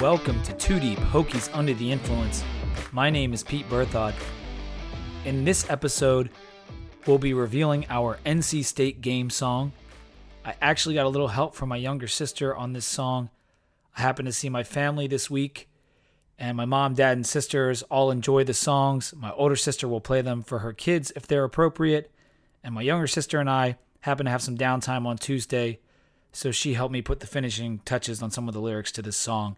welcome to Two Deep Hokies Under the Influence. My name is Pete Berthod. In this episode, we'll be revealing our NC State game song. I actually got a little help from my younger sister on this song. I happened to see my family this week, and my mom, dad, and sisters all enjoy the songs. My older sister will play them for her kids if they're appropriate, and my younger sister and I happen to have some downtime on Tuesday, so she helped me put the finishing touches on some of the lyrics to this song.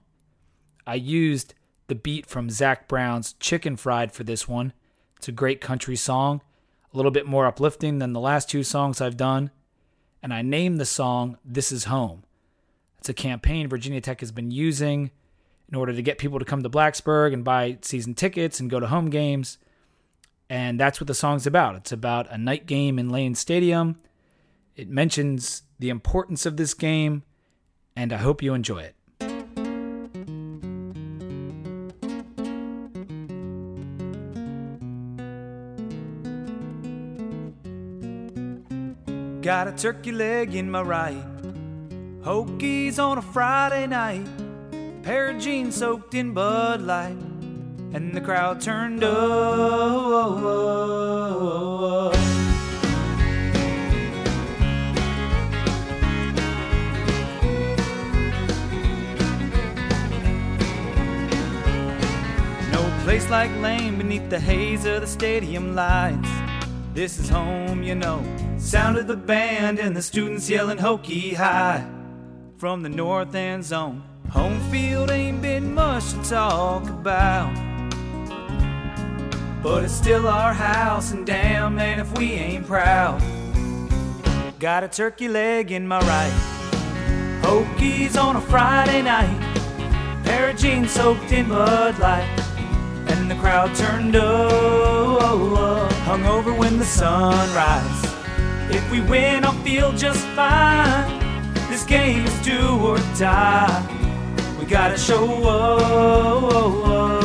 I used the beat from Zac Brown's Chicken Fried for this one. It's a great country song, a little bit more uplifting than the last two songs I've done, and I named the song This Is Home. It's a campaign Virginia Tech has been using in order to get people to come to Blacksburg and buy season tickets and go to home games. And that's what the song's about. It's about a night game in Lane Stadium. It mentions the importance of this game, and I hope you enjoy it. Got a turkey leg in my right, Hokies on a Friday night, pair of jeans soaked in Bud Light, and the crowd turned up. No place like Lane beneath the haze of the stadium lights. This is home, you know. Sound of the band and the students yelling hokey high from the north end zone. Home field ain't been much to talk about. But it's still our house, and damn, man, if we ain't proud. Got a turkey leg in my right. Hokies on a Friday night. Pair of jeans soaked in Bud Light. And the crowd turned up. Hung over when the sun rise. If we win, I'll feel just fine. This game is do or die. We gotta show up.